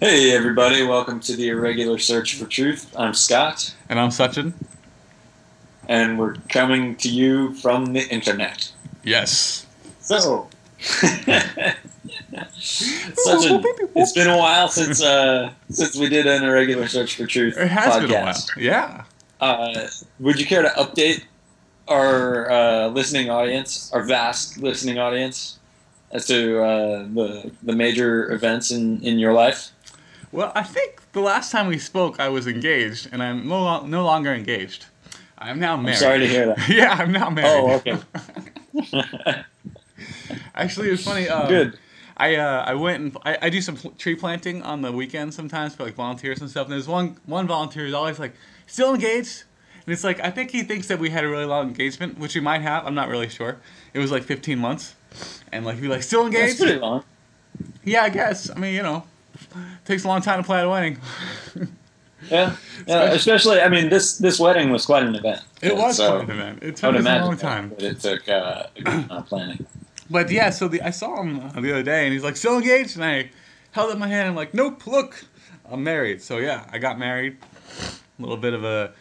Hey, everybody, welcome to the Irregular Search for Truth. I'm Scott, And I'm Sachin. and we're coming to you from the internet. Yes. So, such a, it's been a while since uh, since we did an Irregular Search for Truth It has podcast. been a while. Yeah. Uh, would you care to update our uh, listening audience, our vast listening audience, as to uh, the the major events in, in your life? Well, I think the last time we spoke, I was engaged, and I'm no, lo- no longer engaged. I'm now married. I'm sorry to hear that. yeah, I'm now married. Oh, okay. Actually, it's funny. Uh, Good. I uh, I went and I, I do some pl- tree planting on the weekends sometimes for like volunteers and stuff. And there's one one volunteer who's always like still engaged, and it's like I think he thinks that we had a really long engagement, which we might have. I'm not really sure. It was like 15 months, and like he'd be like still engaged. That's pretty long. Yeah, I guess. I mean, you know, takes a long time to plan a wedding. Yeah, yeah. Especially, I mean, this this wedding was quite an event. It was So, quite an event. It took a long time. but it took uh, planning. But yeah, so the, I saw him the other day, and he's like, "Still engaged?" And I held up my hand. and I'm like, "Nope, look, I'm married." So yeah, I got married. A little bit of a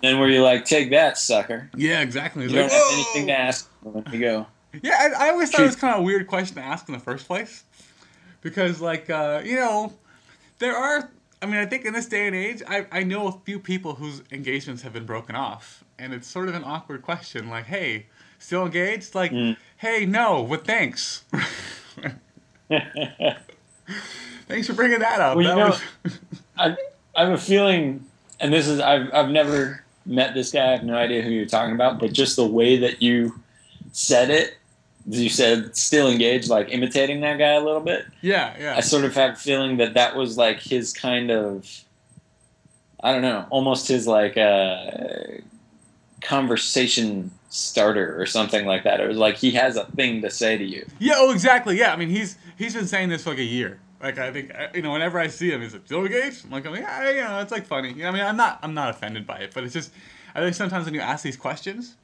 Then were you like, "Take that, sucker"? yeah, exactly. You He's don't like, have anything to ask when you go. Yeah, I, I always thought it was kind of a weird question to ask in the first place, because like uh, you know, there are. I mean, I think in this day and age, I I know a few people whose engagements have been broken off, and it's sort of an awkward question. Like, hey, still engaged? Like, Mm. hey, no, but thanks. thanks for bringing that up. Well, you that know- was, I, I have a feeling, and this is I've I've never met this guy. I have no idea who you're talking about, but just the way that you said it, you said still engaged, like imitating that guy a little bit. yeah, yeah. I sort of have a feeling that that was like his kind of, I don't know, almost his like uh, conversation starter or something like that. It was like he has a thing to say to you. Yeah, oh, exactly. Yeah, I mean, he's he's been saying this for like a year. Like, I think you know, whenever I see him, he's like, "Still engaged?" I'm like, I'm like, yeah, you know, it's like funny. You know, I mean, I'm not I'm not offended by it, but it's just I think sometimes when you ask these questions,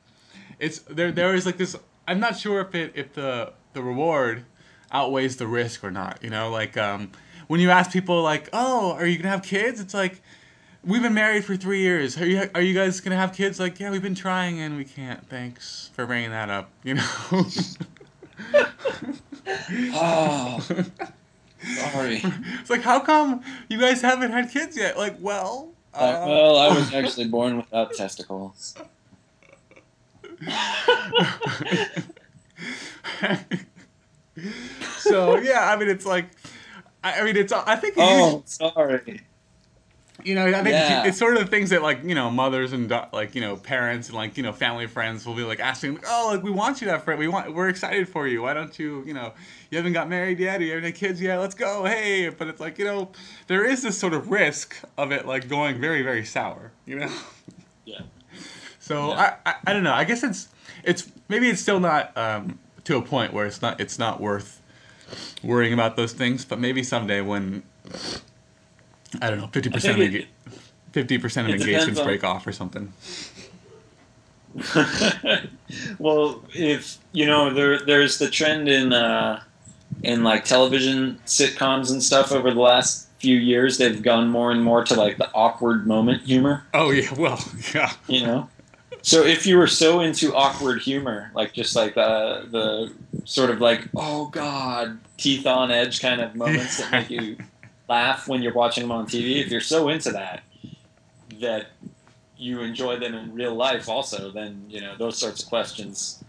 it's there there is like this. I'm not sure if it if the the reward outweighs the risk or not. You know, like um, when you ask people like, "Oh, are you gonna have kids?" It's like. We've been married for three years. Are you are you guys gonna have kids? Like, yeah, we've been trying and we can't. Thanks for bringing that up. You know. Oh, sorry. It's like, how come you guys haven't had kids yet? Like, well, Uh, uh, well, I was actually born without testicles. so yeah, I mean, it's like, I, I mean, it's. I think, Oh, sorry. you know, I think yeah. it's, it's sort of the things that like you know, mothers and like you know, parents and like you know, family friends will be like asking, like, oh, like we want you to have friend, we want, we're excited for you. Why don't you, you know, you haven't got married yet, or you haven't had kids yet? Let's go, hey! But it's like you know, there is this sort of risk of it like going very, very sour, you know. Yeah. So Yeah. I, I I don't know. I guess it's it's maybe it's still not um, to a point where it's not it's not worth worrying about those things. But maybe someday when I don't know fifty percent of it- fifty percent of engagements on- break off or something. well, if you know, there there's the trend in uh, in like television sitcoms and stuff over the last few years. They've gone more and more to like the awkward moment humor. Oh yeah, well yeah. You know. So if you were so into awkward humor, like just like the the sort of like oh god, teeth on edge kind of moments that make you laugh when you're watching them on TV, if you're so into that that you enjoy them in real life also, then you know those sorts of questions.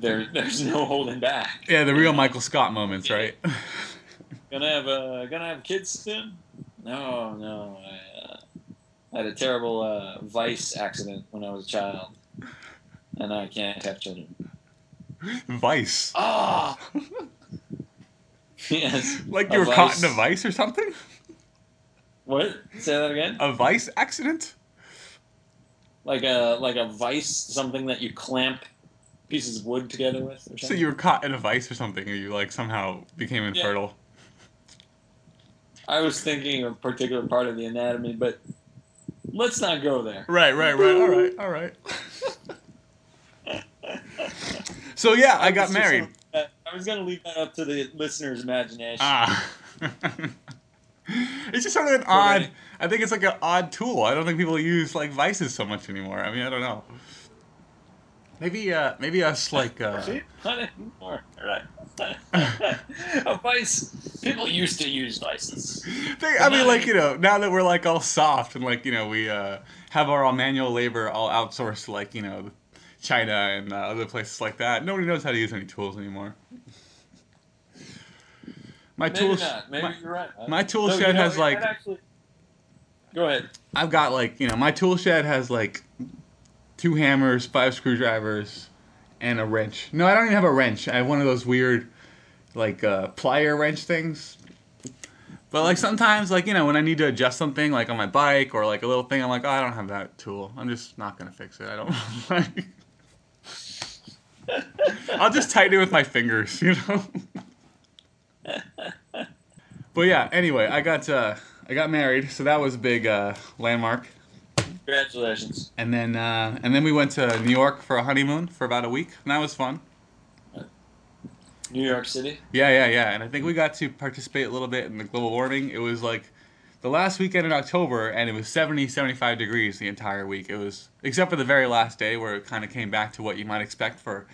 There, there's no holding back. Yeah, the real Michael Scott moments, right? Gonna have uh, gonna have kids soon? No, no. I uh, had a terrible uh, vice accident when I was a child, and I can't have children. Vice. Ah. yes. Like you were caught in a vice or something? What? Say that again. A vice accident? Like a like a vice, something that you clamp pieces of wood together with. Or something? So you were caught in a vice or something, or you like somehow became infertile? I was thinking of a particular part of the anatomy, but let's not go there. Right, right, right. All right, all right. so yeah, I got married. gonna- I was going to leave that up to the listener's imagination. Ah. it's just sort of an odd. I think it's like an odd tool. I don't think people use like vices so much anymore. I mean, I don't know. Maybe, uh, maybe us like. Uh, anymore. Right. a vice. People used to use vices. They, I mean, like you know, now that we're like all soft and like you know we uh, have our all manual labor all outsourced to like you know China and uh, other places like that. Nobody knows how to use any tools anymore. My Maybe tool, sh- not. Maybe my, you're right. my tool you shed know, has like Actually... Go ahead. I've got like you know my tool shed has like two hammers, five screwdrivers, and a wrench. No, I don't even have a wrench. I have one of those weird like uh, plier wrench things. But like sometimes, like you know, when I need to adjust something, like on my bike or like a little thing, I'm like, oh, I don't have that tool. I'm just not gonna fix it. I don't. I'll just tighten it with my fingers, you know. but yeah. Anyway, I got uh, I got married, so that was a big uh, landmark. Congratulations. And then uh, and then we went to New York for a honeymoon for about a week, and that was fun. New York City. Yeah, yeah, yeah. And I think we got to participate a little bit in the global warming. It was like the last weekend in October, and it was 70, 75 degrees the entire week. It was, except for the very last day where it kind of came back to what you might expect for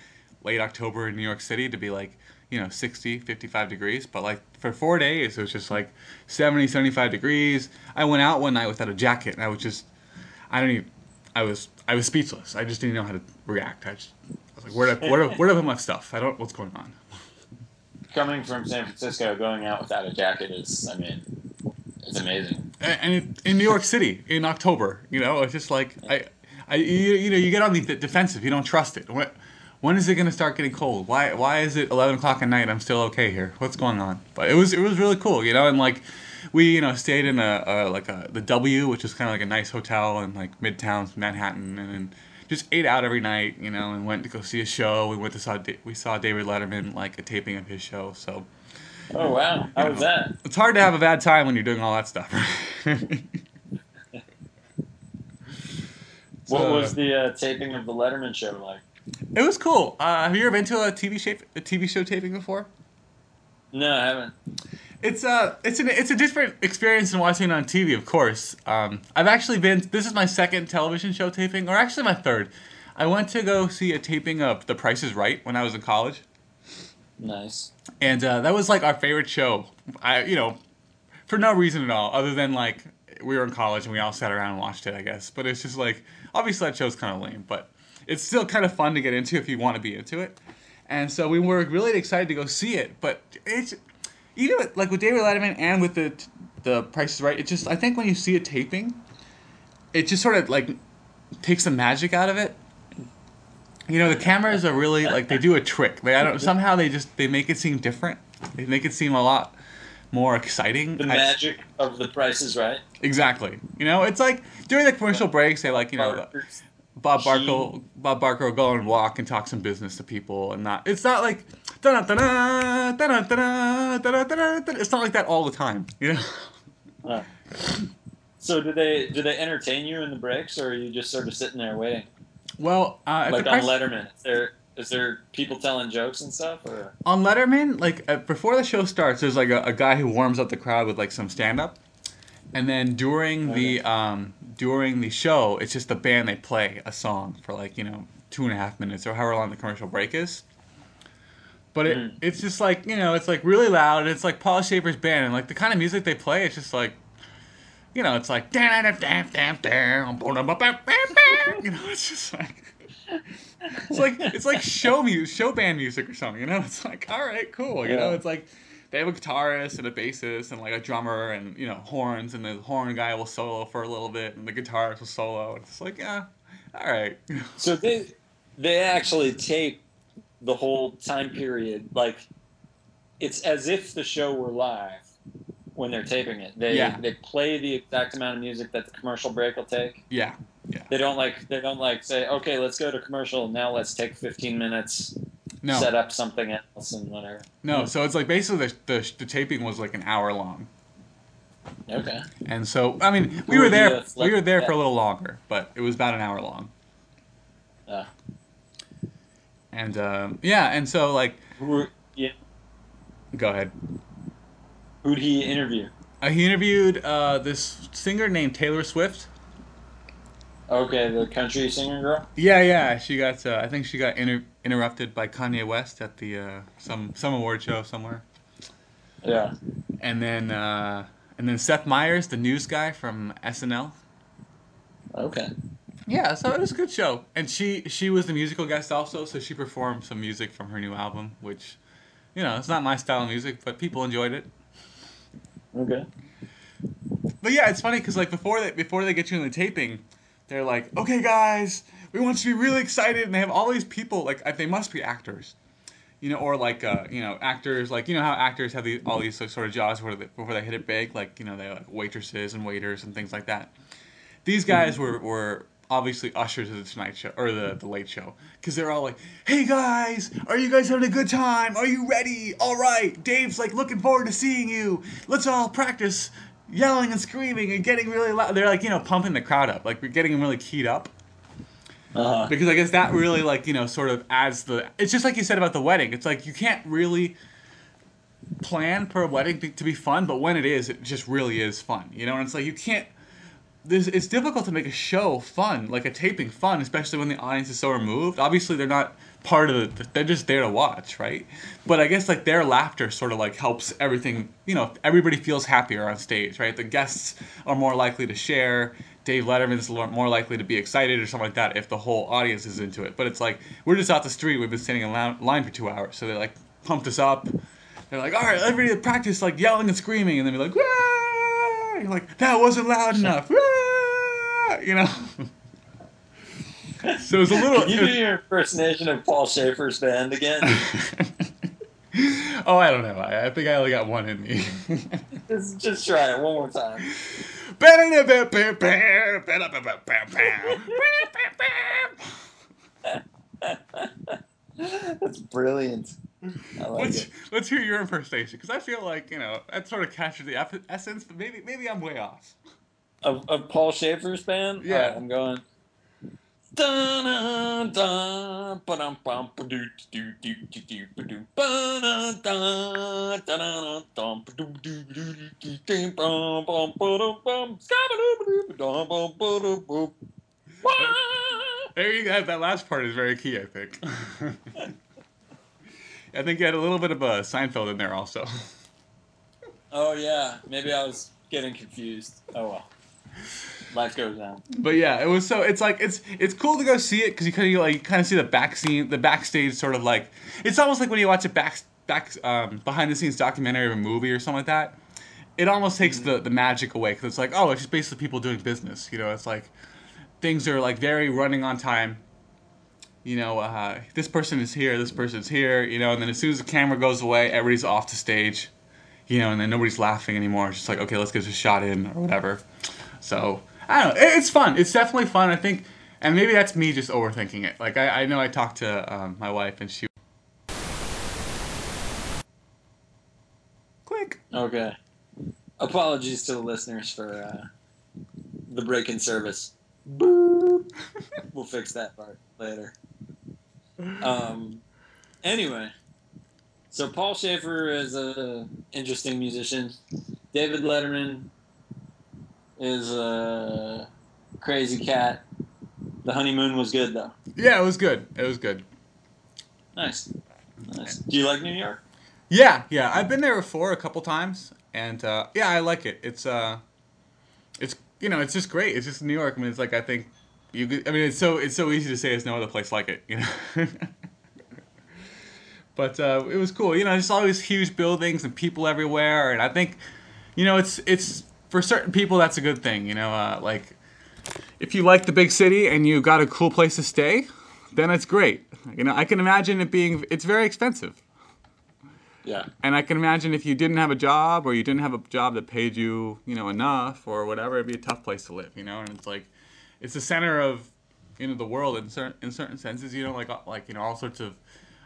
late October in New York City to be like, you know, 60, 55 degrees. But like for four days, it was just like 70, 75 degrees. I went out one night without a jacket, and I was just, I don't even, I was, I was speechless. I just didn't know how to react. I just, I was like, where do I, where do, where do I put my stuff? I don't, what's going on? Coming from San Francisco, going out without a jacket is, I mean, it's amazing. and and in New York City in October, you know, it's just like I, I you, you know, you get on the defensive. You don't trust it. When, when is it going to start getting cold? Why why is it eleven o'clock at night? I'm still okay here. What's going on? But it was it was really cool, you know, and like we you know stayed in a, a like a the W, which is kind of like a nice hotel in like Midtown Manhattan, and then just ate out every night, you know, and went to go see a show. We went to saw we saw David Letterman like a taping of his show, so. Oh wow, how was that? It's hard to have a bad time when you're doing all that stuff. What So- was the uh, taping of the Letterman show like? It was cool. Uh, have you ever been to a TV shape, a TV show taping before? No, I haven't. It's uh it's an it's a different experience than watching it on TV, of course. Um, I've actually been. This is my second television show taping, or actually my third. I went to go see a taping of The Price Is Right when I was in college, Nice. and uh, that was like our favorite show. I you know, for no reason at all, other than like we were in college and we all sat around and watched it, I guess. But it's just like obviously that show's kind of lame, but it's still kind of fun to get into if you want to be into it. And so we were really excited to go see it, but it's even with, like with David Letterman and with the the Price is Right. It just I think when you see it taping, it just sort of like takes the magic out of it. You know, the cameras are really like they do a trick. They I don't somehow they just they make it seem different. They make it seem a lot more exciting. The I- magic of the Price is Right. Exactly. You know, it's like during the commercial breaks, they like you know Bob Barker. Bob Barker will go and walk and talk some business to people, and not. It's not like. It's not like that all the time. You know. Huh. So do they do they entertain you in the breaks, or are you just sort of sitting there waiting, Well, uh, like on price- Letterman? Is there is there people telling jokes and stuff, or on Letterman, like uh, before the show starts, there's like a, a guy who warms up the crowd with like some stand up, and then during the um, during the show, it's just the band they play a song for like you know two and a half minutes or however long the commercial break is. But it, Mm. it's just like you know, it's like really loud. And it's like Paul Shaffer's band, and like the kind of music they play, it's just like, you know, it's like, you know, it's just like. It's like it's like show music, show band music or something. You know, it's like all right, cool. You know, it's like they have a guitarist and a bassist and like a drummer and you know horns and the horn guy will solo for a little bit and the guitarist will solo. It's like yeah, all right. so they they actually tape the whole time period like it's as if the show were live when they're taping it. They Yeah. they play the exact amount of music that the commercial break will take. Yeah, Yeah. They don't like they don't like say okay let's go to commercial now let's take 15 minutes no, set up something else and whatever. no. So it's like basically the, the the taping was like an hour long, Okay. and so I mean we Who were were there we were there for a little longer, but it was about an hour long. Uh, And um, yeah, and so like who were- yeah, go ahead. who'd he interview? Uh, he interviewed uh, this singer named Taylor Swift. Okay, the country singer girl. Yeah, yeah. She got. Uh, I think she got inter- interrupted by Kanye West at the uh, some some award show somewhere. Yeah. And then uh, and then Seth Meyers, the news guy from SNL. Okay. Yeah, so it was a good show. And she she was the musical guest also, so she performed some music from her new album, which, you know, it's not my style of music, but people enjoyed it. Okay. But yeah, it's funny because like before they before they get you in the taping, they're like, okay, guys, we want you to be really excited, and they have all these people like they must be actors, you know, or like uh, you know actors like you know how actors have these all these sort of jobs where they, before they hit it big, like you know they like waitresses and waiters and things like that. These guys were were obviously ushers of the Tonight Show or the the Late Show because they're all like, "Hey guys, are you guys having a good time? Are you ready? All right, Dave's like looking forward to seeing you. Let's all practice." Yelling and screaming and getting really loud. They're like, you know, pumping the crowd up. Like, we're getting them really keyed up. Uh-huh. Because I guess that really, like, you know, sort of adds the. It's just like you said about the wedding. It's like you can't really plan for a wedding to, to be fun, but when it is, it just really is fun. You know, and it's like you can't. This, it's difficult to make a show fun, like a taping fun, especially when the audience is so removed. Obviously, they're not part of the. They're just there to watch, right? But I guess like their laughter sort of like helps everything. You know, everybody feels happier on stage, right? The guests are more likely to share. Dave Letterman's more likely to be excited or something like that if the whole audience is into it. But it's like we're just out the street. We've been standing in line for two hours, so they like pumped us up. They're like, all right, everybody practice like yelling and screaming, and then be like, Wah! You're like that wasn't loud enough, Wah! you know. so it was a little. Can you do your impersonation of Paul Shaffer's band again? oh, I don't know. I, I think I only got one in me. just, just try it one more time. That's brilliant. Like let's, it. let's hear your impersonation because I feel like you know that sort of captures the essence, but maybe maybe I'm way off. Of, of Paul Shaffer's band? Yeah. Alright, I'm going. Dun, dun, ba-dum, bum, ba-doo, doo, doo, doo, doo, ba-doo, ba-dun, dun, dun, dun, ba-doo, doo, doo, doo, doo, doo, bum, bum, ba-dum, bum, ska-ba-doo, ba-doo, ba-dum, bum, ba-dum, boom. Wah! There you go. That last part is very key, I think. I think you had a little bit of a Seinfeld in there also. Oh yeah, maybe I was getting confused. Oh well. Life goes on. But yeah, it was so. It's like it's it's cool to go see it because you kind of like kind of see the back scene, the backstage sort of like. It's almost like when you watch a back back um, behind the scenes documentary of a movie or something like that. It almost takes the the magic away because it's like oh, it's just basically people doing business. You know, it's like things are like very running on time. You know, uh, this person is here, this person's here. You know, and then as soon as the camera goes away, everybody's off the stage. You know, and then nobody's laughing anymore. It's just like okay, let's get this shot in or whatever. So I don't know. It's fun. It's definitely fun. I think, and maybe that's me just overthinking it. Like I, I know I talked to um, my wife and she. Click. Okay. Apologies to the listeners for uh, the break in service. Boop. we'll fix that part later. Um. Anyway, so Paul Shaffer is a interesting musician. David Letterman is a crazy cat. The honeymoon was good though. Yeah, it was good. It was good. Nice. Nice. Do you like New York? Yeah, yeah. I've been there before a couple times, and uh, yeah, I like it. It's uh, it's you know, it's just great. It's just New York. I mean, it's like I think you. Could, I mean, it's so it's so easy to say there's no other place like it. You know. but uh, it was cool. You know, there's always huge buildings and people everywhere, and I think, you know, it's it's for certain people that's a good thing. You know, uh, like if you like the big city and you got a cool place to stay, then it's great. You know, I can imagine it being it's very expensive. Yeah. And I can imagine if you didn't have a job or you didn't have a job that paid you, you know, enough or whatever, it'd be a tough place to live, you know. And it's like, it's the center of, you know, the world in certain in certain senses, you know, like uh, like you know, all sorts of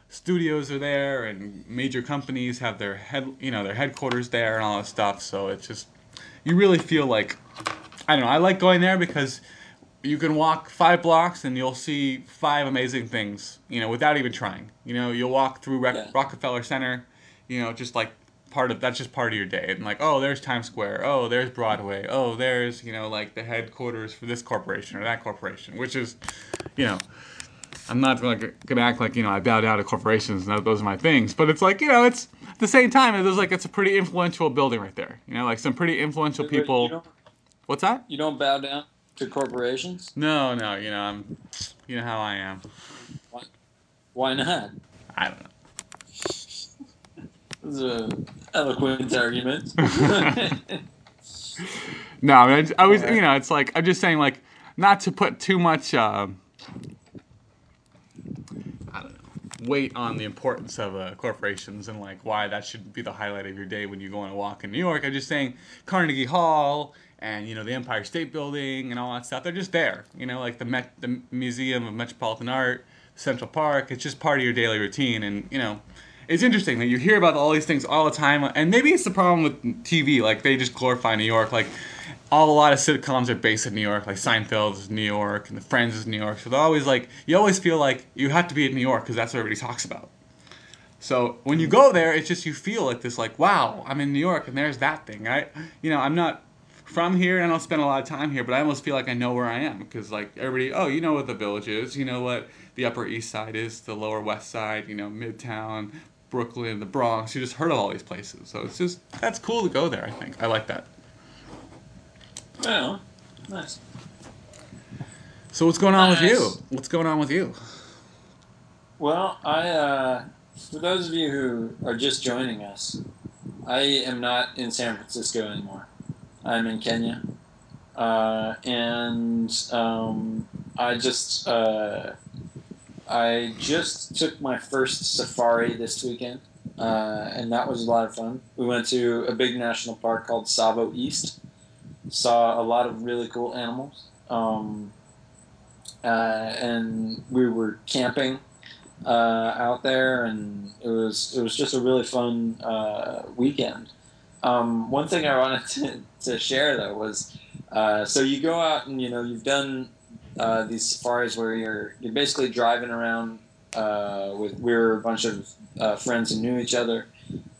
studios are there and major companies have their head, you know, their headquarters there and all that stuff. So it's just, you really feel like, I don't know. I like going there because you can walk five blocks and you'll see five amazing things, you know, without even trying. You know, you'll walk through Rec- Yeah. Rockefeller Center, you know, just like part of that's just part of your day. And like oh there's times square. Oh there's broadway. Oh there's you know like the headquarters for this corporation or that corporation which is you know i'm not gonna, gonna act like you know i bow down to corporations and those are my things. But it's like you know it's at the same time it was like it's a pretty influential building right there. You know like some pretty influential people. what's that? You don't bow down to corporations? no no you know i'm you know how i am. Why not? i don't know This is a eloquent argument. No, I, mean, I, I was, you know, it's like I'm just saying, like, not to put too much, uh, I don't know, weight on the importance of uh, corporations and like why that should be the highlight of your day when you go on a walk in New York. I'm just saying Carnegie Hall and you know the Empire State Building and all that stuff. They're just there, you know, like the Met, the Museum of Metropolitan Art, Central Park. It's just part of your daily routine, and you know. It's interesting that you hear about all these things all the time, and maybe it's the problem with TV. Like they just glorify New York. Like all a lot of sitcoms are based in New York, like Seinfeld is New York and The Friends is New York. So they're always like you always feel like you have to be in New York because that's what everybody talks about. So when you go there, it's just you feel like this, like wow, I'm in New York and there's that thing. I, you know, I'm not from here and I don't spend a lot of time here, but I almost feel like I know where I am because like everybody, oh, you know what the Village is, you know what the Upper East Side is, the Lower West Side, you know, Midtown, Brooklyn, the Bronx. You just heard of all these places, so it's just that's cool to go there. I think I like that. well, nice. So what's going on with you? What's going on with you? Well, I uh, for those of you who are just joining us, I am not in San Francisco anymore. I'm in Kenya, uh, and um, I just uh, I just took my first safari this weekend, uh, and that was a lot of fun. We went to a big national park called Tsavo East. Saw a lot of really cool animals, um, uh, and we were camping uh, out there, and it was it was just a really fun uh, weekend. Um, one thing I wanted to, to share though was uh, so you go out and you know you've done uh, these safaris where you're you're basically driving around uh, with we were a bunch of uh, friends who knew each other.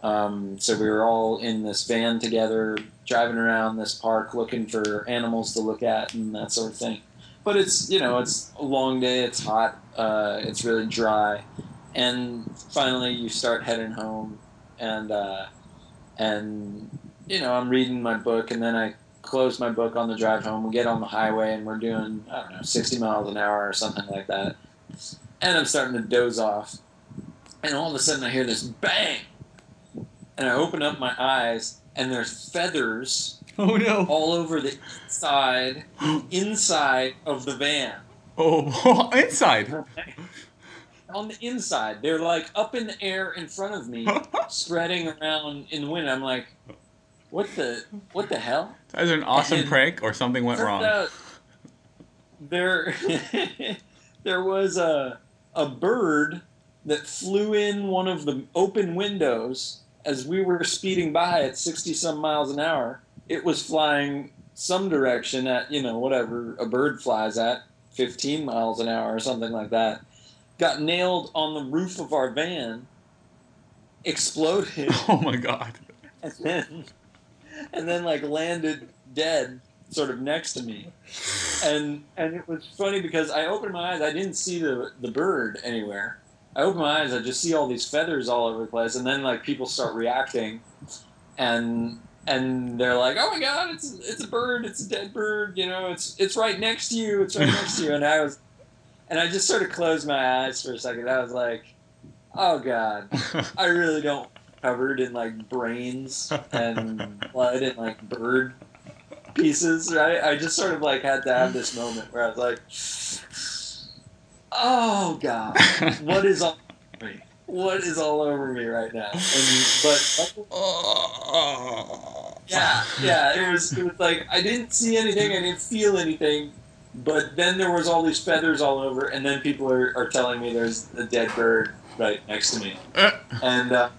Um, so we were all in this van together, driving around this park looking for animals to look at and that sort of thing. But it's you know it's a long day, it's hot, uh, it's really dry, and finally you start heading home, and uh, and you know I'm reading my book, and then I close my book on the drive home. We get on the highway, and we're doing I don't know 60 miles an hour or something like that, and I'm starting to doze off, and all of a sudden I hear this bang, and I open up my eyes, and there's feathers Oh no! all over the inside inside of the van. Oh, inside. On the inside, they're like up in the air in front of me, spreading around in the wind. I'm like, what the what the hell? Either an awesome And- prank or something went wrong. out there there was a a bird that flew in one of the open windows as we were speeding by at 60 some miles an hour. It was flying some direction at, you know, whatever a bird flies at, 15 miles an hour or something like that. Got nailed on the roof of our van, exploded, Oh my god. and then and then like landed dead sort of next to me. And and it was funny because i opened my eyes i didn't see the the bird anywhere. I open my eyes i just see all these feathers all over the place and then like people start reacting and and they're like oh my god it's it's a bird it's a dead bird you know it's it's right next to you it's right next to you. And i was and i just sort of closed my eyes for a second. I was like oh god I really don't covered in like brains and blood and like bird pieces, right? I just sort of like had to have this moment where I was like, "Oh God, what is all over me? What is all over me right now?" And but yeah, yeah, it was it was like I didn't see anything, I didn't feel anything, but then there was all these feathers all over, and then people are, are telling me there's a dead bird right next to me and uh,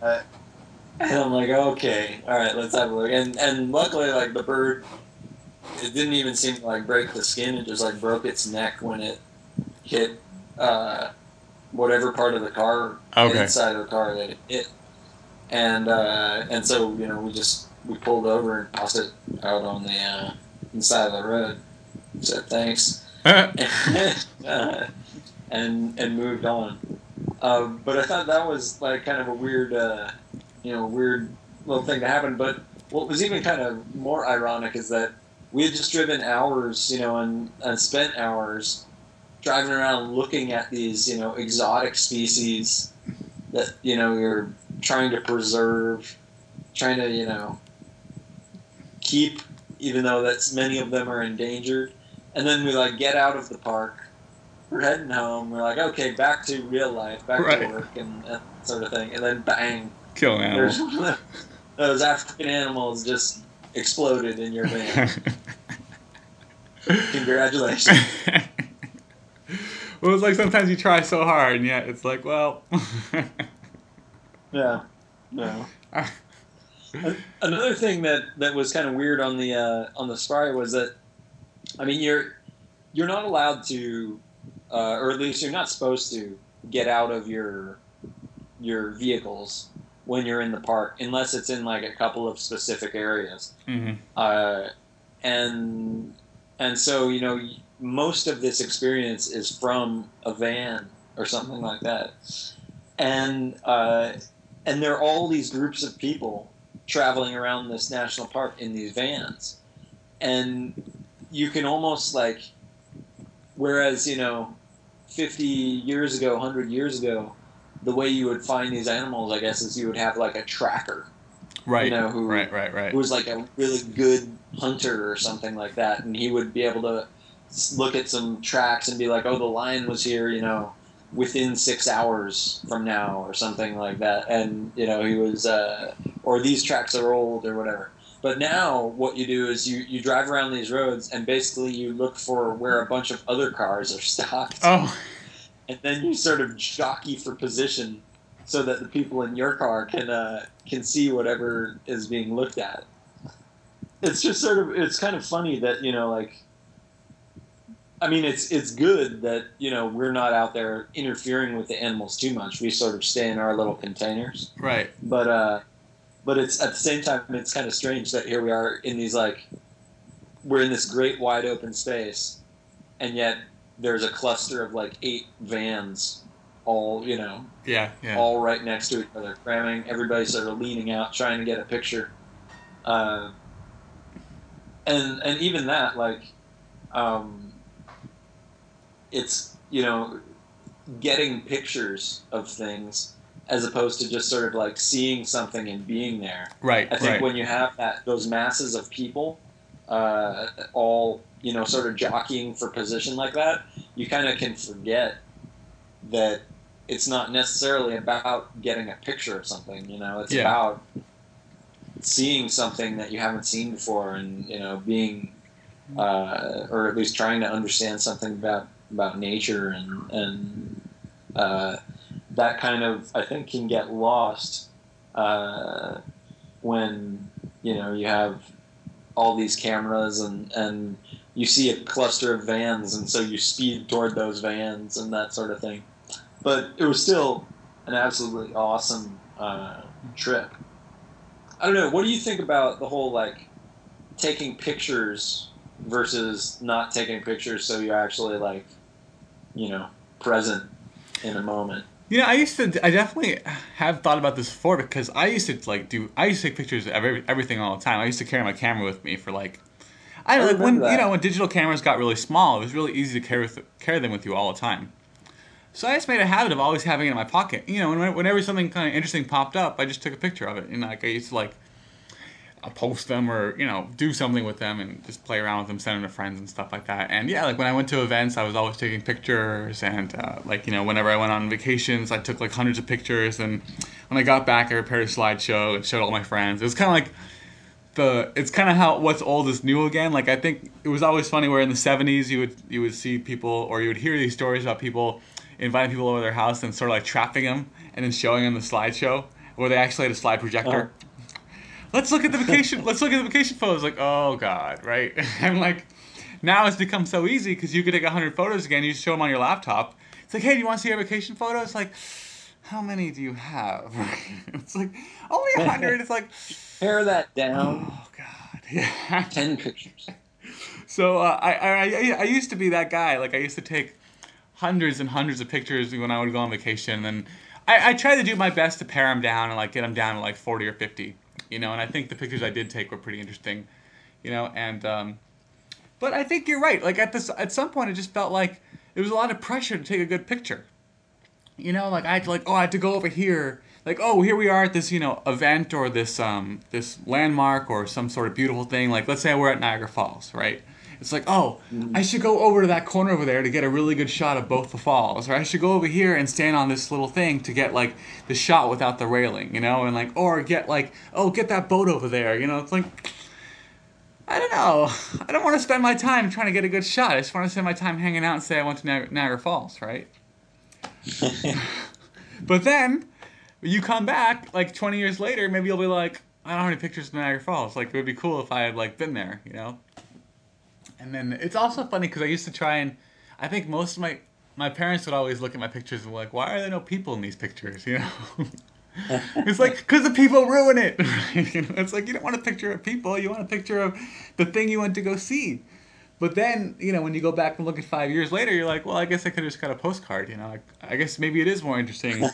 and I'm like, okay, all right, let's have a look. And and luckily, like the bird, it didn't even seem to like break the skin. It just like broke its neck when it hit uh, whatever part of the car Okay. inside of the car that it hit. and uh, and so you know we just we pulled over and tossed it out on the uh, inside of the road. Said thanks, and and moved on. Uh, but I thought that was like kind of a weird, uh, you know, weird little thing to happen. But what was even kind of more ironic is that we had just driven hours, you know, and, and spent hours driving around looking at these, you know, exotic species that you know you're trying to preserve, trying to you know keep, even though that's many of them are endangered. And then we like get out of the park, we're heading home. We're like, okay, back to real life, back Right. to work, and that sort of thing. And then bang, Kill an there's animal. those African animals just exploded in your van. Congratulations. well, it's like sometimes you try so hard, and yet it's like, well. Yeah. No. Another thing that, that was kind of weird on the uh, on the safari was that, I mean, you're you're not allowed to, uh, or at least you're not supposed to get out of your your vehicles when you're in the park unless it's in like a couple of specific areas. hmm Uh, and and so you know most of this experience is from a van or something like that. And uh, and there are all these groups of people traveling around this national park in these vans. And you can almost like whereas you know 50 years ago 100 years ago the way you would find these animals i guess is you would have like a tracker Right. You know, who- right. Right. Right. who was like a really good hunter or something like that, and he would be able to look at some tracks and be like, "Oh, the lion was here," you know, within six hours from now or something like that, and you know he was, uh, or these tracks are old or whatever. But now what you do is you you drive around these roads and basically you look for where a bunch of other cars are stopped, Oh. And then you sort of jockey for position so that the people in your car can uh, can see whatever is being looked at. It's just sort of it's kind of funny that you know like I mean it's it's good that you know we're not out there interfering with the animals too much. We sort of stay in our little containers. Right. But uh but it's at the same time it's kind of strange that here we are in these like we're in this great wide open space and yet there's a cluster of like eight vans all you know Yeah. Yeah. all right next to each other, cramming. Everybody sort of leaning out, trying to get a picture. Uh, and and even that, like, um, it's you know, getting pictures of things as opposed to just sort of like seeing something and being there. right. I think right. when you have that those masses of people, uh, all you know, sort of jockeying for position like that, you kind of can forget that it's not necessarily about getting a picture of something. You know, it's Yeah. about seeing something that you haven't seen before, and you know, being uh, or at least trying to understand something about about nature and and uh, that kind of I think can get lost uh, when you know you have all these cameras and and you see a cluster of vans and so you speed toward those vans and that sort of thing but it was still an absolutely awesome uh, trip i don't know what do you think about the whole like taking pictures versus not taking pictures so you're actually like you know present in a moment You know, I used to. I definitely have thought about this before because I used to like do. I used to take pictures of every, everything all the time. I used to carry my camera with me for like. I don't I like when remember you know when digital cameras got really small, it was really easy to carry with, carry them with you all the time. So I just made a habit of always having it in my pocket. You know, when, whenever something kind of interesting popped up, I just took a picture of it, and like I used to like. I'll post them or you know do something with them and just play around with them, send them to friends and stuff like that. And yeah, like when I went to events, I was always taking pictures and uh, like you know whenever I went on vacations, I took like hundreds of pictures. And when I got back, I prepared a slideshow and showed all my friends. It was kind of like the it's kind of how what's old is new again. Like I think it was always funny where in the '70s you would you would see people or you would hear these stories about people inviting people over their house and sort of like trapping them and then showing them the slideshow where they actually had a slide projector. Oh. Let's look at the vacation. let's look at the vacation photos. Like oh god, right? and like now it's become so easy because you could take hundred photos again. You just show them on your laptop. It's like hey, do you want to see your vacation photos? Like how many do you have? it's like only a hundred. It's like pare that down. Oh God, yeah. Ten pictures. So uh, I, I I used to be that guy. Like I used to take hundreds and hundreds of pictures when I would go on vacation, and I I tried to do my best to pare them down and like get them down to like forty or fifty, you know. And I think the pictures I did take were pretty interesting, you know. And um, but I think you're right. Like at this at some point, it just felt like it was a lot of pressure to take a good picture. You know, like I had to like oh I had to go over here. Like oh here we are at this you know event or this um this landmark or some sort of beautiful thing. Like let's say we're at Niagara Falls, right? It's like, oh, I should go over to that corner over there to get a really good shot of both the falls, or I should go over here and stand on this little thing to get like the shot without the railing, you know, and like, or get like, oh, get that boat over there, you know. It's like, I don't know. I don't want to spend my time trying to get a good shot. I just want to spend my time hanging out and say I went to Niagara, Niagara Falls, right? but then you come back like 20 years later, maybe you'll be like, I don't have any pictures of Niagara Falls. Like it would be cool if I had like been there, you know. And then it's also funny because I used to try and I think most of my my parents would always look at my pictures and be like, why are there no people in these pictures? You know. it's like because the people ruin it. you know, it's like you don't want a picture of people. You want a picture of the thing you went to go see. But then, you know, when you go back and look at five years later, you're like, well, I guess I could have just got a postcard. You know, like, I guess maybe it is more interesting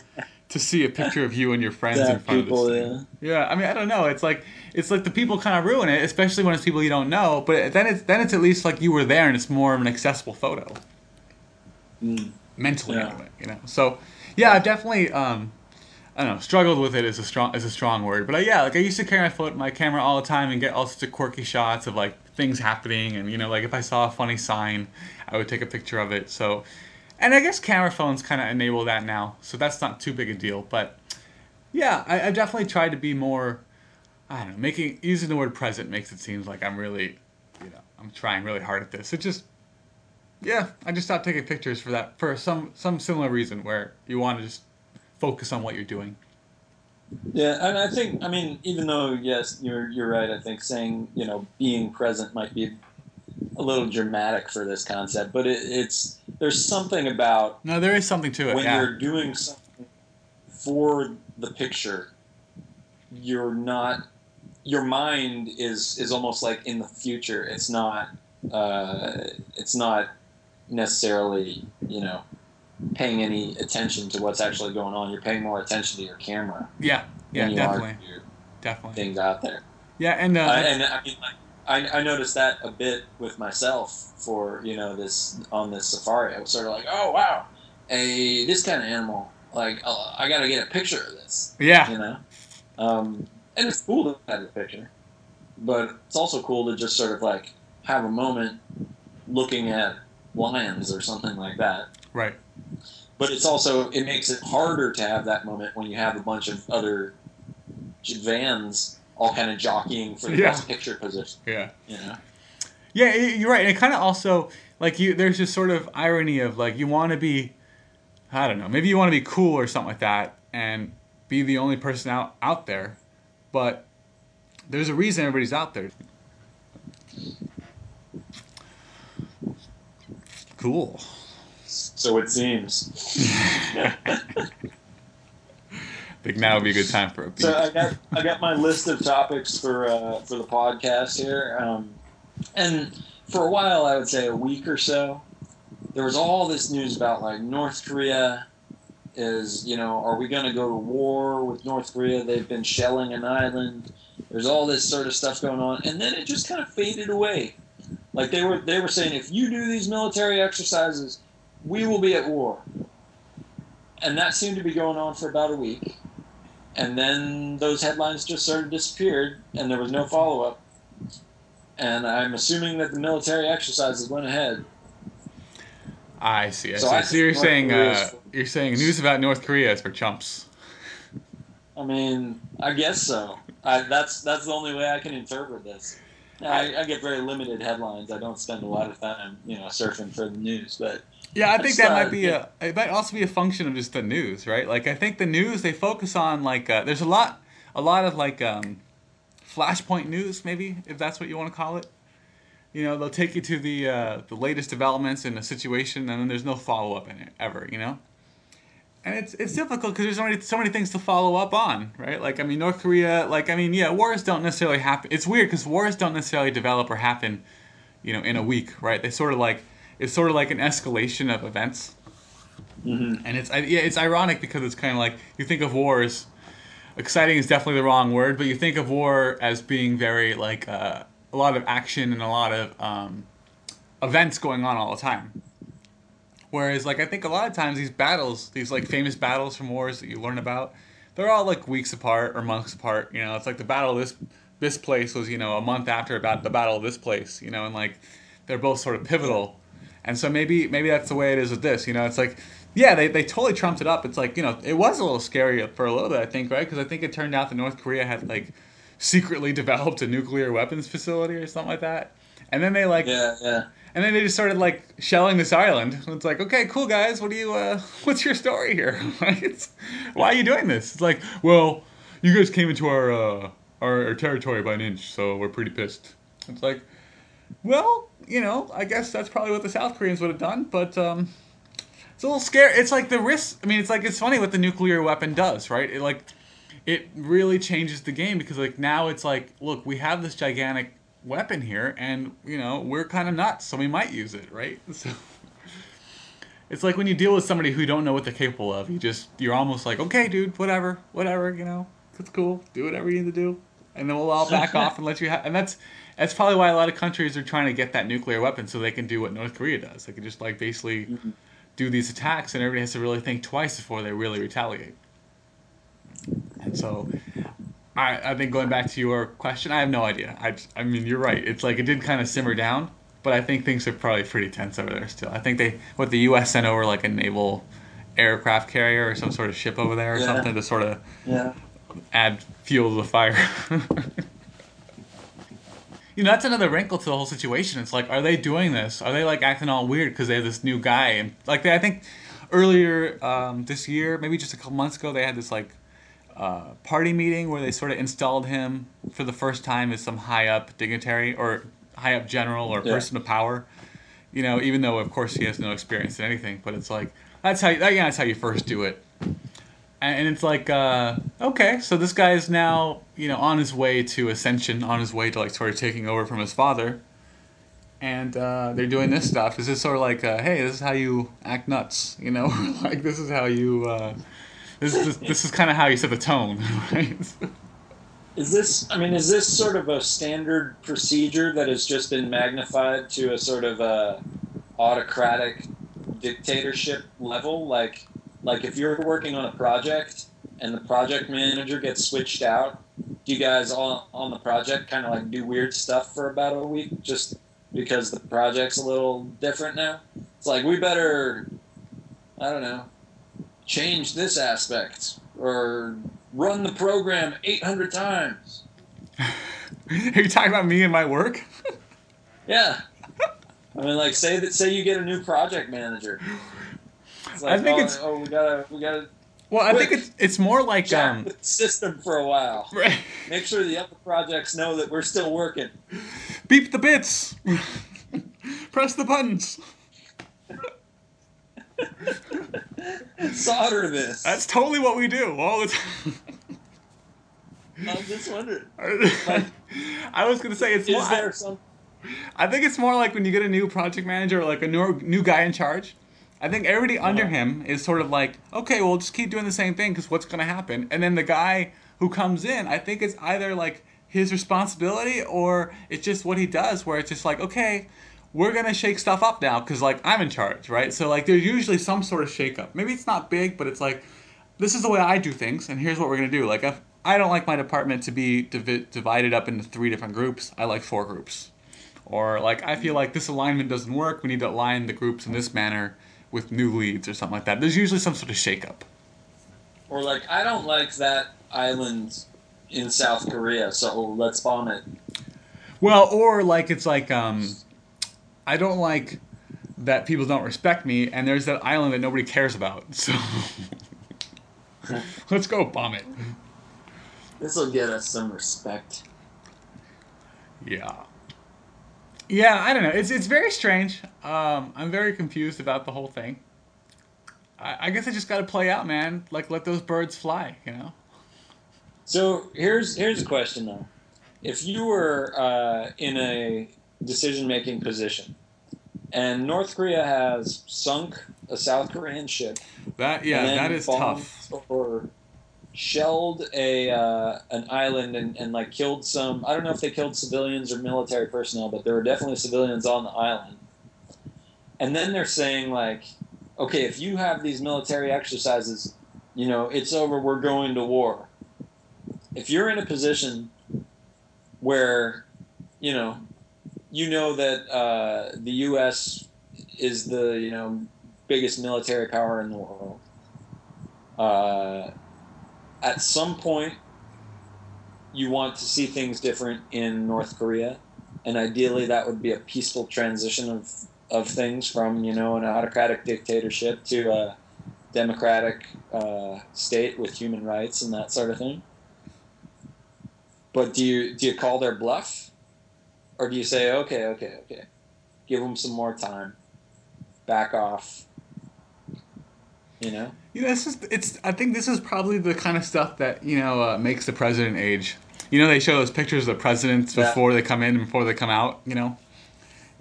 to see a picture of you and your friends Yeah, in front people, of this. thing. Yeah, I mean, I don't know. It's like it's like the people kind of ruin it, especially when it's people you don't know. But then it's then it's at least like you were there and it's more of an accessible photo Mm. mentally Yeah. anyway. You know, so yeah, I've definitely um, I don't know, struggled with it is a strong is a strong word, but uh, yeah, like I used to carry my foot my camera all the time and get all sorts of quirky shots of like things happening, and you know, like if I saw a funny sign, I would take a picture of it. So, and I guess camera phones kind of enable that now, so that's not too big a deal. But yeah, I, I've definitely tried to be more. I don't know, making using the word present makes it seem like I'm really, you know, I'm trying really hard at this. It just yeah, I just stopped taking pictures for that for some some similar reason where you want to just focus on what you're doing. Yeah, and I think I mean, even though yes, you're you're right. I think saying you know being present might be a little dramatic for this concept, but it, it's there's something about No, there is something to it. when yeah. you're doing something for the picture, you're not. Your mind is is almost like in the future. It's not. Uh, it's not necessarily you know paying any attention to what's actually going on. You're paying more attention to your camera yeah, yeah, definitely, are to your definitely. things out there. Yeah, and uh, I, and I mean, like, I, I noticed that a bit with myself for you know this on this safari. I was sort of like, oh wow, a this kind of animal. Like, uh, I got to get a picture of this. yeah, You know, um, and it's cool to have a picture, but it's also cool to just sort of like have a moment looking at lions or something like that. right. But it's also it makes it harder to have that moment when you have a bunch of other vans all kind of jockeying for the Yeah. best picture position. Yeah, Yeah. yeah, you're right. And it kind of also like you. There's this sort of irony of like you want to be, I don't know, maybe you want to be cool or something like that, and be the only person out out there, but there's a reason everybody's out there. Cool. So it seems. I think now would be a good time for a. So I got I got my list of topics for uh, for the podcast here, um, and for a while I would say a week or so, there was all this news about like North Korea is you know are we going to go to war with North Korea? They've been shelling an island. There's all this sort of stuff going on, and then it just kind of faded away. Like they were they were saying if you do these military exercises, we will be at war. And that seemed to be going on for about a week and then those headlines just sort of disappeared, and there was no follow up. And I'm assuming that the military exercises went ahead. I see. I So see. I So, you're North saying uh, you're saying news about North Korea is for chumps. I mean, I guess so. I, that's that's the only way I can interpret this. I, I get very limited headlines. I don't spend a lot of time, you know, surfing for the news. But Yeah, I think that might be a. It might also be a function of just the news, right? Like I think the news they focus on like uh, there's a lot, a lot of like um, flashpoint news, maybe if that's what you want to call it. You know, they'll take you to the uh, the latest developments in a situation, and then there's no follow up in it ever. You know, and it's it's difficult because there's so many so many things to follow up on, right? Like I mean, North Korea, like I mean, yeah, wars don't necessarily happen. It's weird because wars don't necessarily develop or happen, you know, in a week, right? They sort of like it's sort of like an escalation of events, Mm-hmm. and it's yeah, it's ironic because it's kind of like you think of wars. Exciting is definitely the wrong word, but you think of war as being very like uh, a lot of action and a lot of um, events going on all the time. Whereas, like, I think a lot of times these battles, these like famous battles from wars that you learn about, they're all like weeks apart or months apart. You know, it's like the battle of this this place was you know a month after about the battle of this place. You know, and like they're both sort of pivotal. And so maybe maybe that's the way it is with this. You know, it's like yeah, they, they totally trumped it up. It's like you know it was a little scary for a little bit, I think, right? Because I think it turned out that North Korea had like secretly developed a nuclear weapons facility or something like that. And then they like Yeah, yeah. and then they just started like shelling this island. It's like, okay, cool guys, what do you uh what's your story here? Why are you doing this? It's like, well, you guys came into our uh our, our territory by an inch, so we're pretty pissed. It's like, well, you know, I guess that's probably what the South Koreans would have done, but um it's a little scary. It's like the risk. I mean, it's like it's funny what the nuclear weapon does, right? It like it really changes the game because like now it's like, look, we have this gigantic weapon here, and you know we're kind of nuts, so we might use it, right? So it's like when you deal with somebody who you don't know what they're capable of, you just you're almost like, okay, dude, whatever, whatever, you know, it's cool, do whatever you need to do, and then we'll all back off and let you have. And that's that's probably why a lot of countries are trying to get that nuclear weapon so they can do what North Korea does. They can just like basically mm-hmm. do these attacks, and everybody has to really think twice before they really retaliate. And so, I I think going back to your question, I have no idea. I I mean, you're right. It's like it did kind of simmer down, but I think things are probably pretty tense over there still. I think they what the U.S. sent over like a naval aircraft carrier or some sort of ship over there or Yeah. something to sort of Yeah. add fuel to the fire. you know, that's another wrinkle to the whole situation. It's like, are they doing this? Are they like acting all weird because they have this new guy? And like, they, I think earlier um, this year, maybe just a couple months ago, they had this like uh, party meeting where they sort of installed him for the first time as some high up dignitary or high up general or Yeah. person of power. You know, even though of course he has no experience in anything, but it's like that's how you, that, yeah, that's how you first do it and it's like uh, okay so this guy is now you know on his way to ascension on his way to like sort of taking over from his father and uh, they're doing this stuff is this sort of like uh, hey this is how you act nuts you know like this is how you uh, this is this is kind of how you set the tone right Is this? I mean, is this sort of a standard procedure that has just been magnified to a sort of a autocratic dictatorship level? Like, like if you're working on a project and the project manager gets switched out, do you guys all on the project kind of like do weird stuff for about a week just because the project's a little different now? It's like we better, I don't know, change this aspect or run the program 800 times. are you talking about me and my work Yeah. I mean, like, say that, say you get a new project manager. Like, I think oh, it's- oh, we gotta, we gotta well i think it's it's more like um the system for a while. right. Make sure the other projects know that we're still working. beep the bits press the buttons Solder this. that's totally what we do all the time I'm just wondering. I was gonna say it's more. Is there some? I think it's more like when you get a new project manager or like a new new guy in charge. I think everybody under Uh-huh. him is sort of like, okay, well, just keep doing the same thing because what's gonna happen? And then the guy who comes in, I think it's either like his responsibility or it's just what he does, where it's just like, okay, we're gonna shake stuff up now because like I'm in charge, right? So like there's usually some sort of shake up. Maybe it's not big, but it's like this is the way I do things, and here's what we're gonna do. Like if I don't like my department to be divi- divided up into three different groups, I like four groups. Or like I feel like this alignment doesn't work. We need to align the groups in this manner with new leads or something like that. There's usually some sort of shakeup. Or like, I don't like that island in South Korea, so let's bomb it. Well, or like it's like um, I don't like that people don't respect me, and there's that island that nobody cares about. So let's go bomb it. This will get us some respect. Yeah. Yeah, I don't know. It's it's very strange. Um, I'm very confused about the whole thing. I, I guess I just got to play out, man. Like let those birds fly, you know. So here's here's a question though: If you were uh, in a decision-making position, and North Korea has sunk a South Korean ship, That yeah, that is tough. Or shelled a uh, an island and, and like killed some. I don't know if they killed civilians or military personnel, but there were definitely civilians on the island. And then they're saying like, okay, if you have these military exercises, you know, it's over. We're going to war. If you're in a position where, you know, you know that uh, the U.S. is the you know biggest military power in the world. Uh, at some point, you want to see things different in North Korea, and ideally, that would be a peaceful transition of of things from you know an autocratic dictatorship to a democratic uh, state with human rights and that sort of thing. But do you do you call their bluff, or do you say okay, okay, okay, give them some more time, back off? You know. You know, this is it's. I think this is probably the kind of stuff that you know uh, makes the president age. You know, they show those pictures of the presidents Yeah. before they come in and before they come out. You know,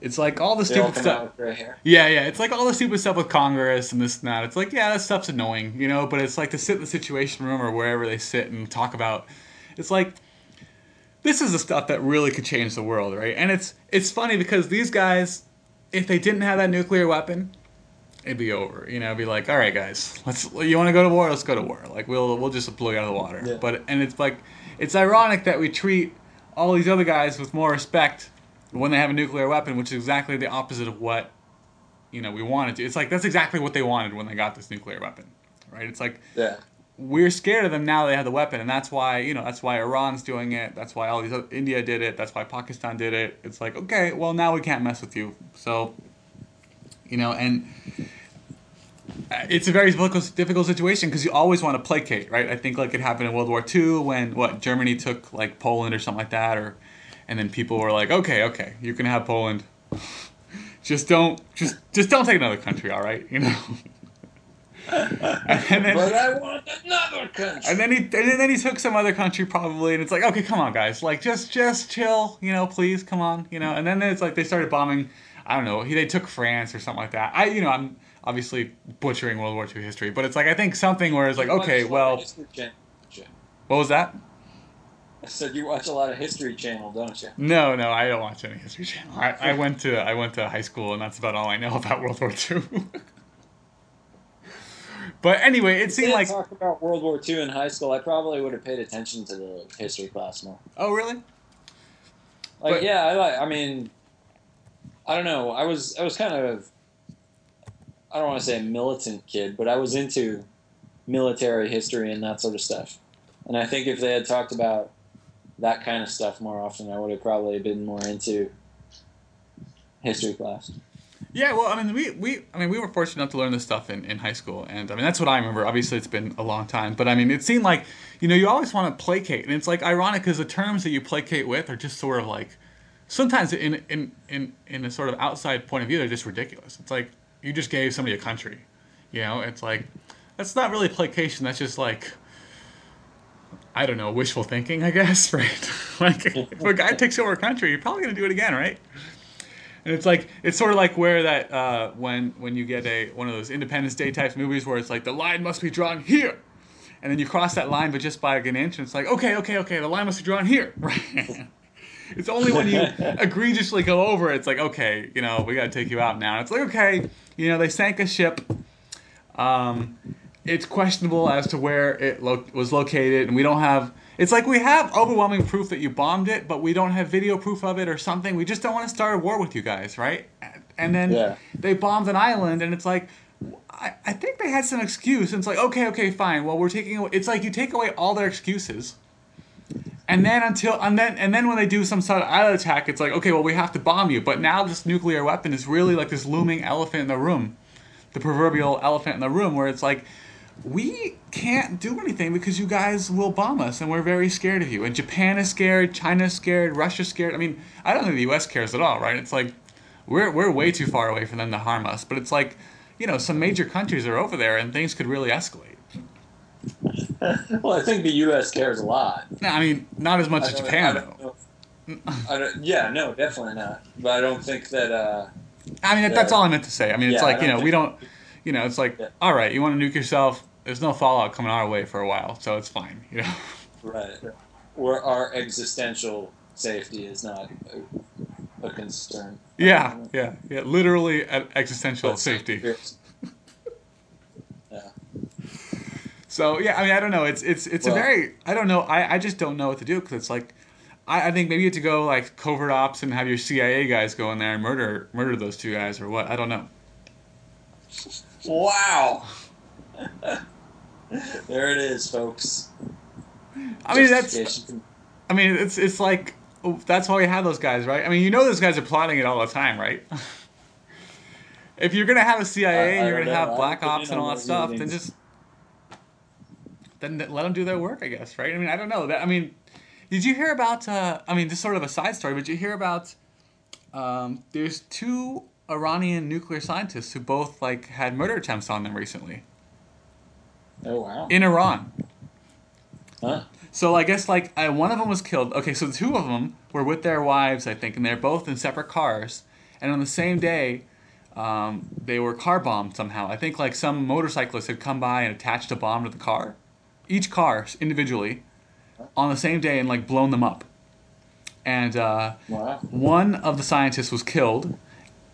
it's like all the stupid stuff. out with gray hair. Yeah, yeah. It's like all the stupid stuff with Congress and this and that. It's like, yeah, that stuff's annoying, you know, but it's like to sit in the situation room or wherever they sit and talk about it's like this is the stuff that really could change the world, right? And it's it's funny because these guys, if they didn't have that nuclear weapon, it'd be over. You know, it'd be like, all right, guys, let's you want to go to war? Let's go to war. Like we'll we'll just blow you out of the water. Yeah. But and it's like it's ironic that we treat all these other guys with more respect when they have a nuclear weapon, which is exactly the opposite of what you know we wanted to. It's like that's exactly what they wanted when they got this nuclear weapon, right? It's like Yeah. we're scared of them now they have the weapon and that's why you know that's why iran's doing it that's why all these other, india did it that's why pakistan did it it's like okay well now we can't mess with you so you know and uh, it's a very difficult, difficult situation because you always want to placate right i think like it happened in world war ii when what germany took like poland or something like that or and then people were like okay okay you can have poland just don't just just don't take another country all right you know and then, But I want another country. and then he and then he took some other country probably, and it's like, okay, come on, guys, like just just chill, you know, please, come on, you know. And then it's like they started bombing. I don't know. He they took France or something like that. I you know I'm obviously butchering World War II history, but it's like I think something where it's like, You okay, a lot of well, what was that? I said you watch a lot of History Channel, don't you? No, no, I don't watch any History Channel. I, I went to I went to high school, and that's about all I know about World War II. but anyway, it seemed like talk about World War II in high school, I probably would have paid attention to the history class more. oh really? Like, But- yeah, I like. I mean, I don't know. I was I was kind of. I don't want to say a militant kid, but I was into military history and that sort of stuff. And I think if they had talked about that kind of stuff more often, I would have probably been more into history class. Yeah, well, I mean, we, we I mean, we were fortunate enough to learn this stuff in, in high school, and I mean, that's what I remember. Obviously, it's been a long time, but I mean, it seemed like, you know, you always want to placate, and it's like ironic because the terms that you placate with are just sort of like, sometimes in in in in a sort of outside point of view, they're just ridiculous. It's like you just gave somebody a country, you know. It's like that's not really placation. That's just like. I don't know, wishful thinking, I guess, right? like, if a guy takes over a country, you're probably gonna do it again, right? And it's like it's sort of like where that uh, when when you get a one of those Independence Day types movies where it's like the line must be drawn here, and then you cross that line but just by like an inch, and it's like okay, okay, okay, the line must be drawn here, right? It's only when you egregiously go over it's like okay, you know, we got to take you out now. It's like okay, you know, they sank a ship. Um, it's questionable as to where it lo- was located, and we don't have. It's like we have overwhelming proof that you bombed it, but we don't have video proof of it or something. We just don't want to start a war with you guys, right? And then Yeah. they bombed an island, and it's like, I, I think they had some excuse, and it's like, okay, okay, fine. Well, we're taking away. It's like you take away all their excuses, and then until and then and then when they do some sort of attack, it's like, okay, well, we have to bomb you. But now this nuclear weapon is really like this looming elephant in the room, the proverbial elephant in the room, where it's like, we can't do anything because you guys will bomb us and we're very scared of you. And Japan is scared, China's scared, Russia's scared. I mean, I don't think the US cares at all, right? It's like we're we're way too far away for them to harm us. But it's like, you know, some major countries are over there and things could really escalate. well, I think the U.S. cares a lot. No, I mean, not as much as Japan though. I yeah, no, definitely not. But I don't think that. Uh, I mean, that's all I meant to say. I mean, it's Yeah, like you know, we don't, you know, it's like, Yeah. all right, you want to nuke yourself. There's no fallout coming our way for a while, so it's fine. You know. right. Where our existential safety is not a, a concern. Yeah, yeah, yeah. Literally existential safety. So yeah, I mean, I don't know. It's it's it's a very I don't know. I I just don't know what to do because it's like. I, I think maybe you have to go like covert ops and have your CIA guys go in there and murder murder those two guys or what I don't know. Wow. there it is, folks. I mean that's I mean it's it's like oh, that's why we have those guys right. I mean you know those guys are plotting it all the time right. if you're gonna have a CIA I- and I you're gonna know. have black don't ops and all that those stuff, then just then let them do their work, I guess, right? I mean, I don't know. That I mean, did you hear about? Uh, I mean, just sort of a side story, but did you hear about? Um, there's two Iranian nuclear scientists who both like had murder attempts on them recently Oh wow. in Iran. Huh? So I guess like I, one of them was killed. Okay, so two of them were with their wives, I think, and they're both in separate cars. And on the same day, um, they were car bombed somehow. I think like some motorcyclist had come by and attached a bomb to the car, each car individually, on the same day and like blown them up. And uh, Wow. one of the scientists was killed,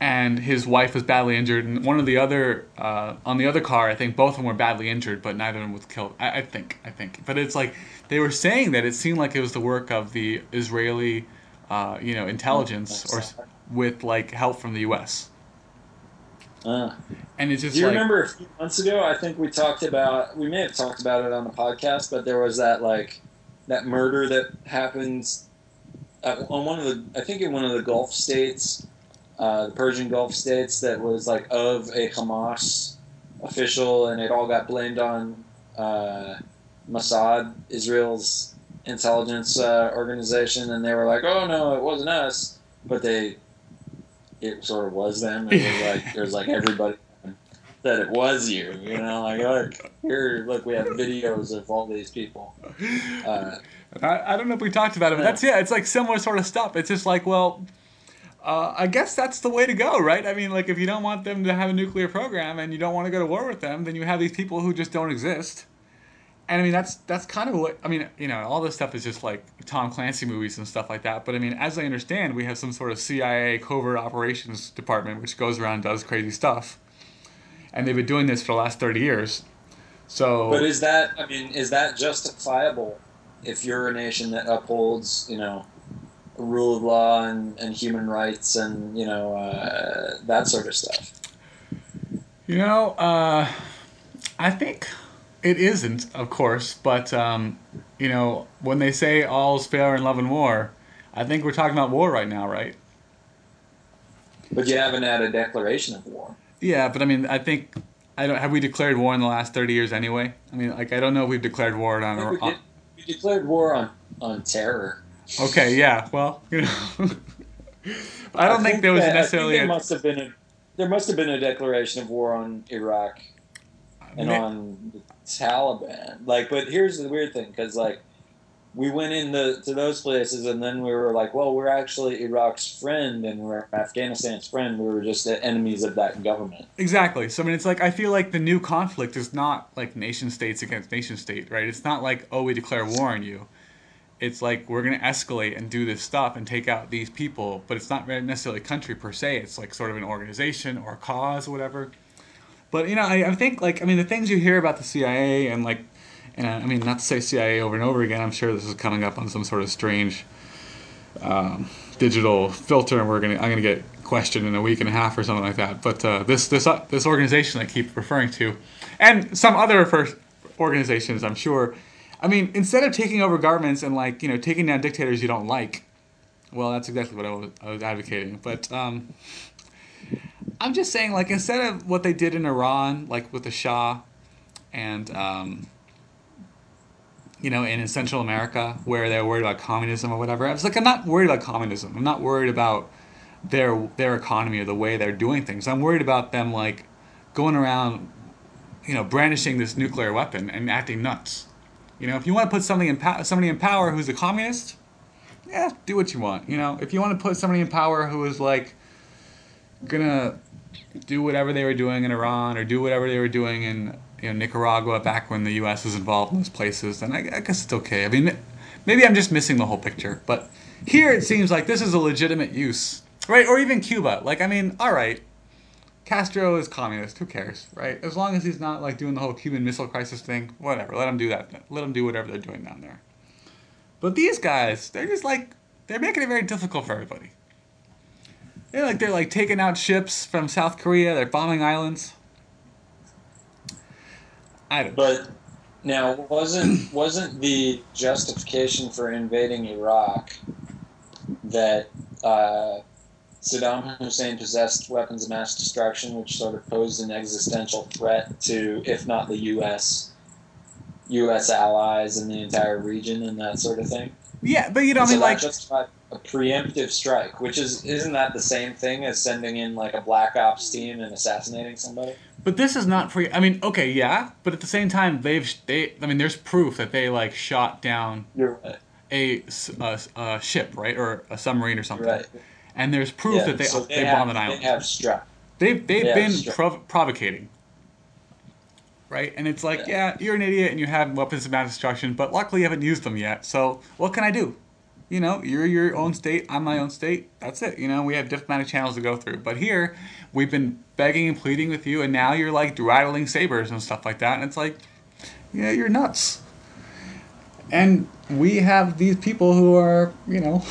and his wife was badly injured. And one of the other, uh, on the other car, I think both of them were badly injured, but neither of them was killed. I, I think, I think. But it's like they were saying that it seemed like it was the work of the Israeli, uh, you know, intelligence, or with like help from the U.S. Uh. And it's just Do you like, remember a few months ago? I think we talked about. We may have talked about it on the podcast, but there was that like that murder that happened at, on one of the. I think in one of the Gulf states, uh, the Persian Gulf states, that was like of a Hamas official, and it all got blamed on uh, Mossad, Israel's intelligence uh, organization, and they were like, "Oh no, it wasn't us," but they. It sort of was them. It was like there's like everybody that it was you. You know, like look here, look, we have videos of all these people. Uh, I, I don't know if we talked about it, but that's yeah, it's like similar sort of stuff. It's just like, well, uh, I guess that's the way to go, right? I mean, like if you don't want them to have a nuclear program and you don't want to go to war with them, then you have these people who just don't exist. And I mean, that's that's kind of what I mean. You know, all this stuff is just like Tom Clancy movies and stuff like that. But I mean, as I understand, we have some sort of CIA covert operations department which goes around and does crazy stuff, and they've been doing this for the last thirty years. So, but is that? I mean, is that justifiable if you're a nation that upholds, you know, rule of law and, and human rights and you know uh, that sort of stuff? You know, uh, I think it isn't, of course, but um, you know, when they say all's fair in love and war, I think we're talking about war right now, right? But you haven't had a declaration of war. Yeah, but I mean, I think I don't have we declared war in the last thirty years anyway. I mean, like I don't know if we've declared war on. We, on we declared war on on terror. okay, yeah, well, you know, I don't think, there was that- necessarily. I think there a, must have been a there must have been a declaration of war on Iraq and on the Taliban. Like, but here's the weird thing, because like we went into to those places, and then we were like, well, we're actually Iraq's friend, and we're Afghanistan's friend. We were just the enemies of that government. Exactly. So I mean, it's like I feel like the new conflict is not like nation states against nation state, right? It's not like oh we declare war on you. It's like we're gonna escalate and do this stuff and take out these people, but it's not necessarily a country per se. It's like sort of an organization or a cause or whatever. But you know, I, I think like I mean the things you hear about the CIA and like, and I, mean not to say CIA over and over again. I'm sure this is coming up on some sort of strange um, digital filter, and we're gonna I'm gonna get questioned in a week and a half or something like that. But uh, this this uh, this organization I keep referring to, and some other organizations, I'm sure. I mean, instead of taking over governments and like you know taking down dictators you don't like, well, that's exactly what I was, I was advocating. But um, I'm just saying, like instead of what they did in Iran, like with the Shah, and um, you know, in Central America, where they're worried about communism or whatever. I was like, I'm not worried about communism. I'm not worried about their their economy or the way they're doing things. I'm worried about them like going around, you know, brandishing this nuclear weapon and acting nuts. You know, if you want to put something in pow- somebody in power who's a communist, yeah, do what you want. You know, if you want to put somebody in power who is like gonna do whatever they were doing in Iran or do whatever they were doing in you know Nicaragua back when the U.S. was involved in those places, then I, I guess it's okay. I mean, maybe I'm just missing the whole picture, but here it seems like this is a legitimate use, right? Or even Cuba. Like, I mean, all right, Castro is communist. Who cares, right? As long as he's not like doing the whole Cuban Missile Crisis thing, whatever. Let him do that. Let him do whatever they're doing down there. But these guys, they're just like they're making it very difficult for everybody. They're like they're like taking out ships from South Korea. They're bombing islands. I don't. But now wasn't wasn't the justification for invading Iraq that uh, Saddam Hussein possessed weapons of mass destruction, which sort of posed an existential threat to, if not the U.S., U.S. allies in the entire region and that sort of thing. Yeah, but you know, I mean, that like, justified a preemptive strike, which is isn't that the same thing as sending in like a black ops team and assassinating somebody? but this is not free. I mean, okay, yeah, but at the same time, they've they. I mean, there's proof that they like shot down right. a, a a ship, right, or a submarine or something. Right. And there's proof Yeah, that they so they, have, bombed an island. They have struck. They've they've Yeah, been prov- provocating. Right, and it's like, yeah. Yeah. you're an idiot and you have weapons of mass destruction, but luckily you haven't used them yet. So what can I do? You know, you're your own state, I'm my own state. That's it. You know, we have diplomatic channels to go through. But here, we've been begging and pleading with you, and now you're like rattling sabers and stuff like that, and it's like, yeah, you're nuts. And we have these people who are, you know,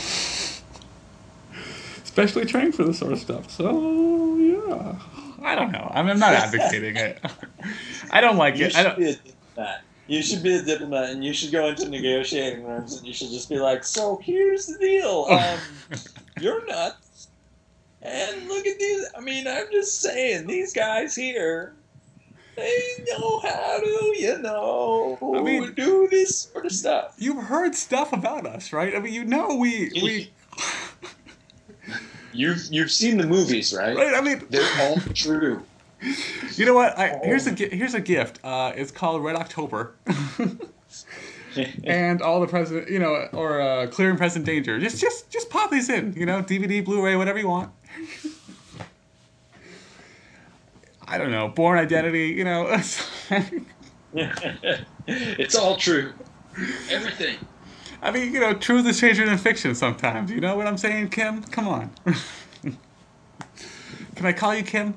specially trained for this sort of stuff. So yeah, I don't know. I mean, I'm not advocating it. I don't like You it. I don't. diplomat. You should be a diplomat, and you should go into negotiating rooms, and you should just be like, "So here's the deal. Um, you're nuts, and look at these. I mean, I'm just saying, these guys here, they know how to, you know, I mean- do this sort of stuff. You've heard stuff about us, right? I mean, you know we we You've you've seen the movies, right? right. I mean, They're all true. You know what? I, here's a here's a gift. Uh, it's called Red October. and all the present, you know, or uh, clear and present danger. Just, just, just pop these in. You know, DVD, Blu-ray, whatever you want. I don't know. Bourne Identity. You know. it's all true. Everything. I mean, you know, truth is stranger than fiction sometimes. You know what I'm saying, Kim? Come on. Can I call you Kim?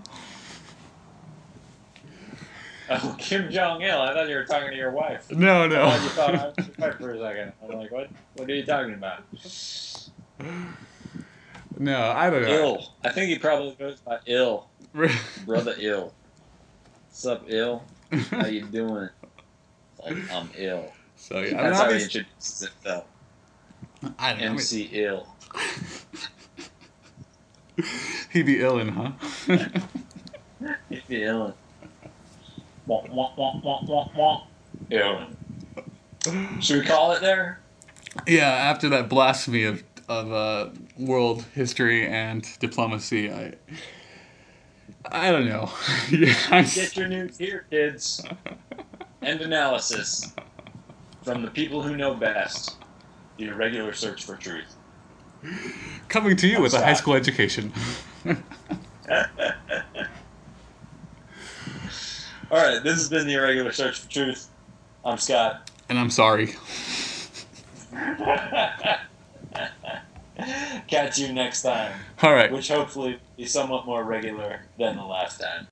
Oh, Kim Jong Il. I thought you were talking to your wife. No, I no. thought you thought I was your wife for a second. I'm like, what? What are you talking about? No, I don't know. Ill. I think he probably goes by Ill. Brother Ill. What's up, Ill? How you doing? Like, I'm ill. so yeah, I mean, That's how he introduces himself. I don't know. MC Ill. he'd be illin, huh? He'd be Ill. Wah, wah, wah, wah, wah, wah. Ill. Should we call it there? yeah, after that blasphemy of of uh, world history and diplomacy, I I don't know. yeah, I'm s- Get your news here, kids. End analysis from the people who know best. The irregular search for truth. coming to you with a high school education. All right, this has been the irregular search for truth. I'm Scott. and I'm sorry. Catch you next time, All right. which hopefully is somewhat more regular than the last time.